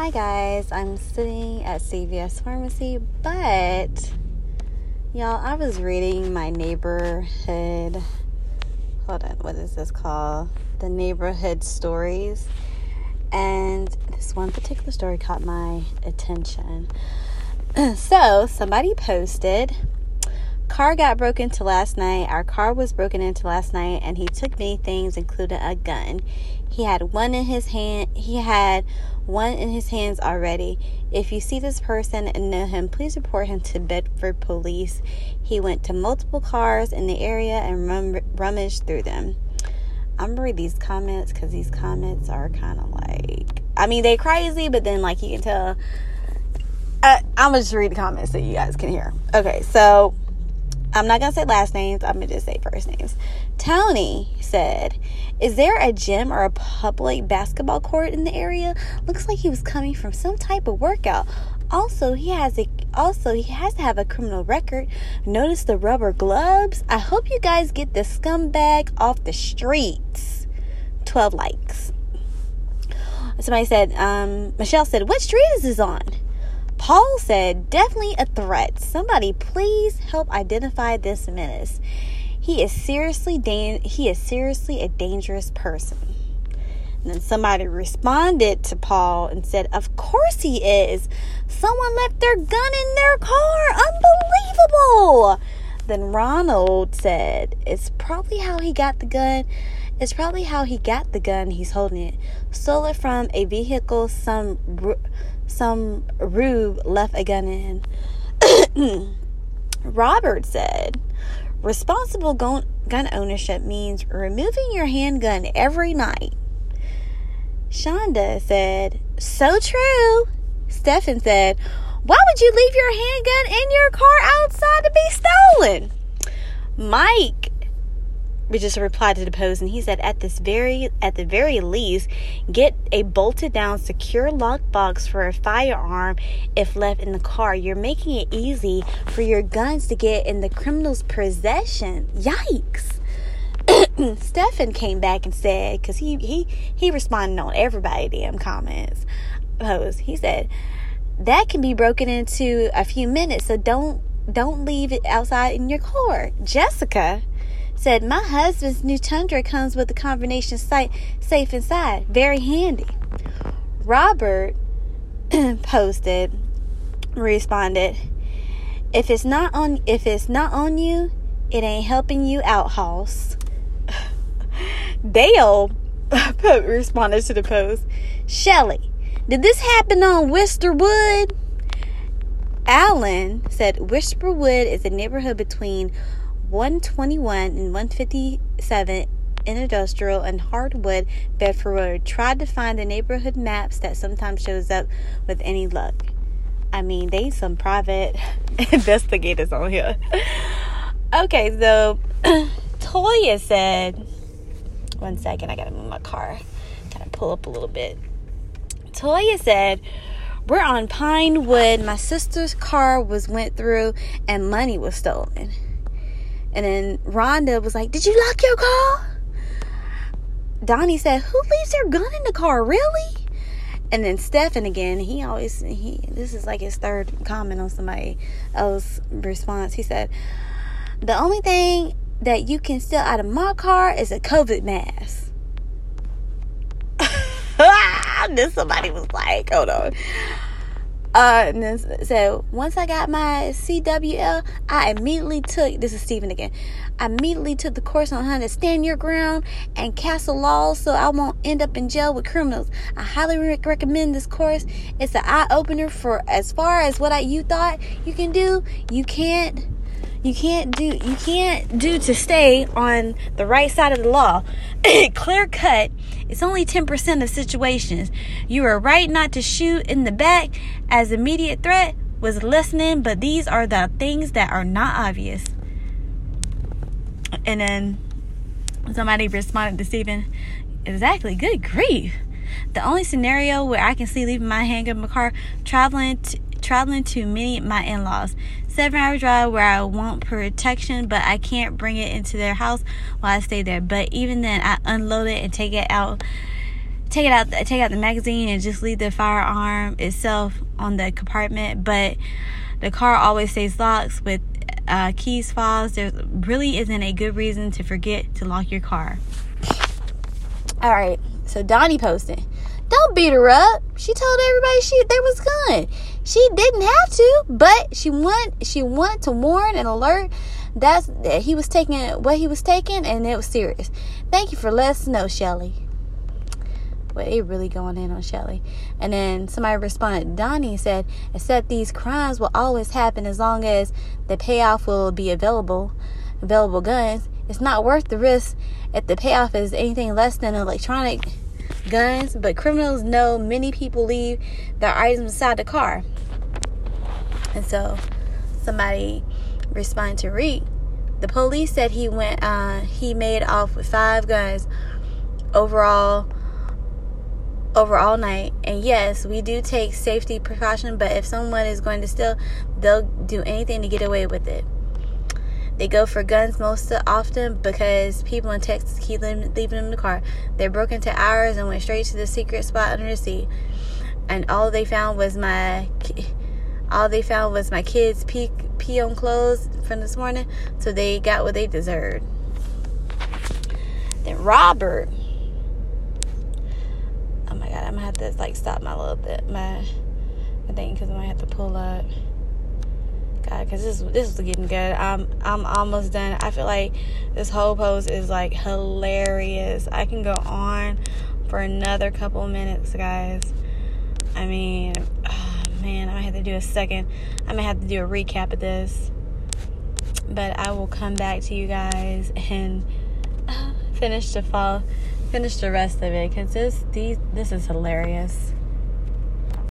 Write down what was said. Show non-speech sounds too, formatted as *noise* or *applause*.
Hi guys, I'm sitting at CVS Pharmacy, but y'all, I was reading my neighborhood. Hold on, what is this called? The neighborhood stories, and this one particular story caught my attention. *clears throat* so, somebody posted car got broken into last night. Our car was broken into last night, and he took many things, including a gun. He had one in his hand. He had one in his hands already. If you see this person and know him, please report him to Bedford Police. He went to multiple cars in the area and rum- rummaged through them. I'm gonna read these comments because these comments are kind of like, I mean, they crazy, but then like you can tell. Uh, I'm gonna just read the comments so you guys can hear. Okay, so I'm not gonna say last names. I'm gonna just say first names. Tony said, "Is there a gym or a public basketball court in the area? Looks like he was coming from some type of workout. Also, he has a also he has to have a criminal record. Notice the rubber gloves. I hope you guys get the scumbag off the streets." 12 likes. Somebody said, um, Michelle said, What street is this on? Paul said, definitely a threat. Somebody please help identify this menace. He is seriously da- he is seriously a dangerous person. And then somebody responded to Paul and said, Of course he is. Someone left their gun in their car. Unbelievable. Then Ronald said, It's probably how he got the gun. It's probably how he got the gun. He's holding it. Stole it from a vehicle some some rube left a gun in. *coughs* Robert said, responsible gun, gun ownership means removing your handgun every night. Shonda said, so true. Stefan said, why would you leave your handgun in your car outside to be stolen? Mike we just replied to the post and he said at this very at the very least get a bolted down secure lock box for a firearm if left in the car. You're making it easy for your guns to get in the criminal's possession. Yikes. *coughs* Stefan came back and said because he he he responded on everybody damn comments post. He said that can be broken into a few minutes so don't don't leave it outside in your car. Jessica said, My husband's new Tundra comes with a combination sight safe inside. Very handy. Robert *clears throat* posted, responded, if it's not on if it's not on you, it ain't helping you out, Hoss. *laughs* Dale *laughs* responded to the post. Shelly, did this happen on Wisterwood? Allen said Whisperwood is a neighborhood between 121 and 157 in Industrial and Harwood, Bedford Road. Tried to find the neighborhood maps that sometimes shows up with any luck. I mean, they some private *laughs* investigators on here. okay, so *clears throat* Toya said, one second, I gotta move my car. Gotta pull up a little bit. Toya said, we're on Pinewood. My sister's car was went through and money was stolen. And then Rhonda was like, Did you lock your car? Donnie said, Who leaves their gun in the car? Really? And then Stefan again, he always he this is like his third comment on somebody else's response. He said, The only thing that you can steal out of my car is a COVID mask. *laughs* then somebody was like, hold on. Uh, and so once I got my CWL, I immediately took this is Stephen again. I immediately took the course on how to stand your ground and castle laws so I won't end up in jail with criminals. I highly recommend this course. It's an eye opener for as far as what I you thought you can do. You can't you can't do you can't do to stay on the right side of the law. *coughs* Clear cut. It's only 10% of situations. You are right not to shoot in the back as immediate threat was listening, but these are the things that are not obvious. And then somebody responded to Stephen, exactly, good grief. The only scenario where I can see leaving my handgun in my car traveling traveling to many my in-laws. Seven hour drive where I want protection, but I can't bring it into their house while I stay there. But even then, I unload it and take it out take it out take out the magazine and just leave the firearm itself on the compartment. But the car always stays locked with uh, keys fobs there really isn't a good reason to forget to lock your car. All right. So donnie posted don't beat her up. She told everybody she there was gun she didn't have to but she want she wanted to warn and alert that's that he was taking what he was taking and it was serious thank you for letting us know shelly but they really going in on Shelly. And then somebody responded, Donnie said, except these crimes will always happen as long as the payoff will be available, available guns. It's not worth the risk if the payoff is anything less than electronic guns. But criminals know many people leave their items inside the car. And so somebody responded to Reed. The police said he went, uh, he made off with five guns overall over all night. And yes, we do take safety precaution, but if someone is going to steal, they'll do anything to get away with it. They go for guns most often because people in Texas keep leaving them in the car. They broke into ours and went straight to the secret spot under the seat. And all they found was my all they found was my kids pee, pee on clothes from this morning, so they got what they deserved. Then Robert oh my god, I'm gonna have to like stop my little bit, my, thing, because I might have to pull up. God, because this this is getting good. I'm I'm almost done. I feel like this whole post is like hilarious. I can go on for another couple minutes, guys. I mean, oh, man, I have to do a second. I may have to do a recap of this, but I will come back to you guys and uh, finish the fall finish the rest of it because this these this is hilarious.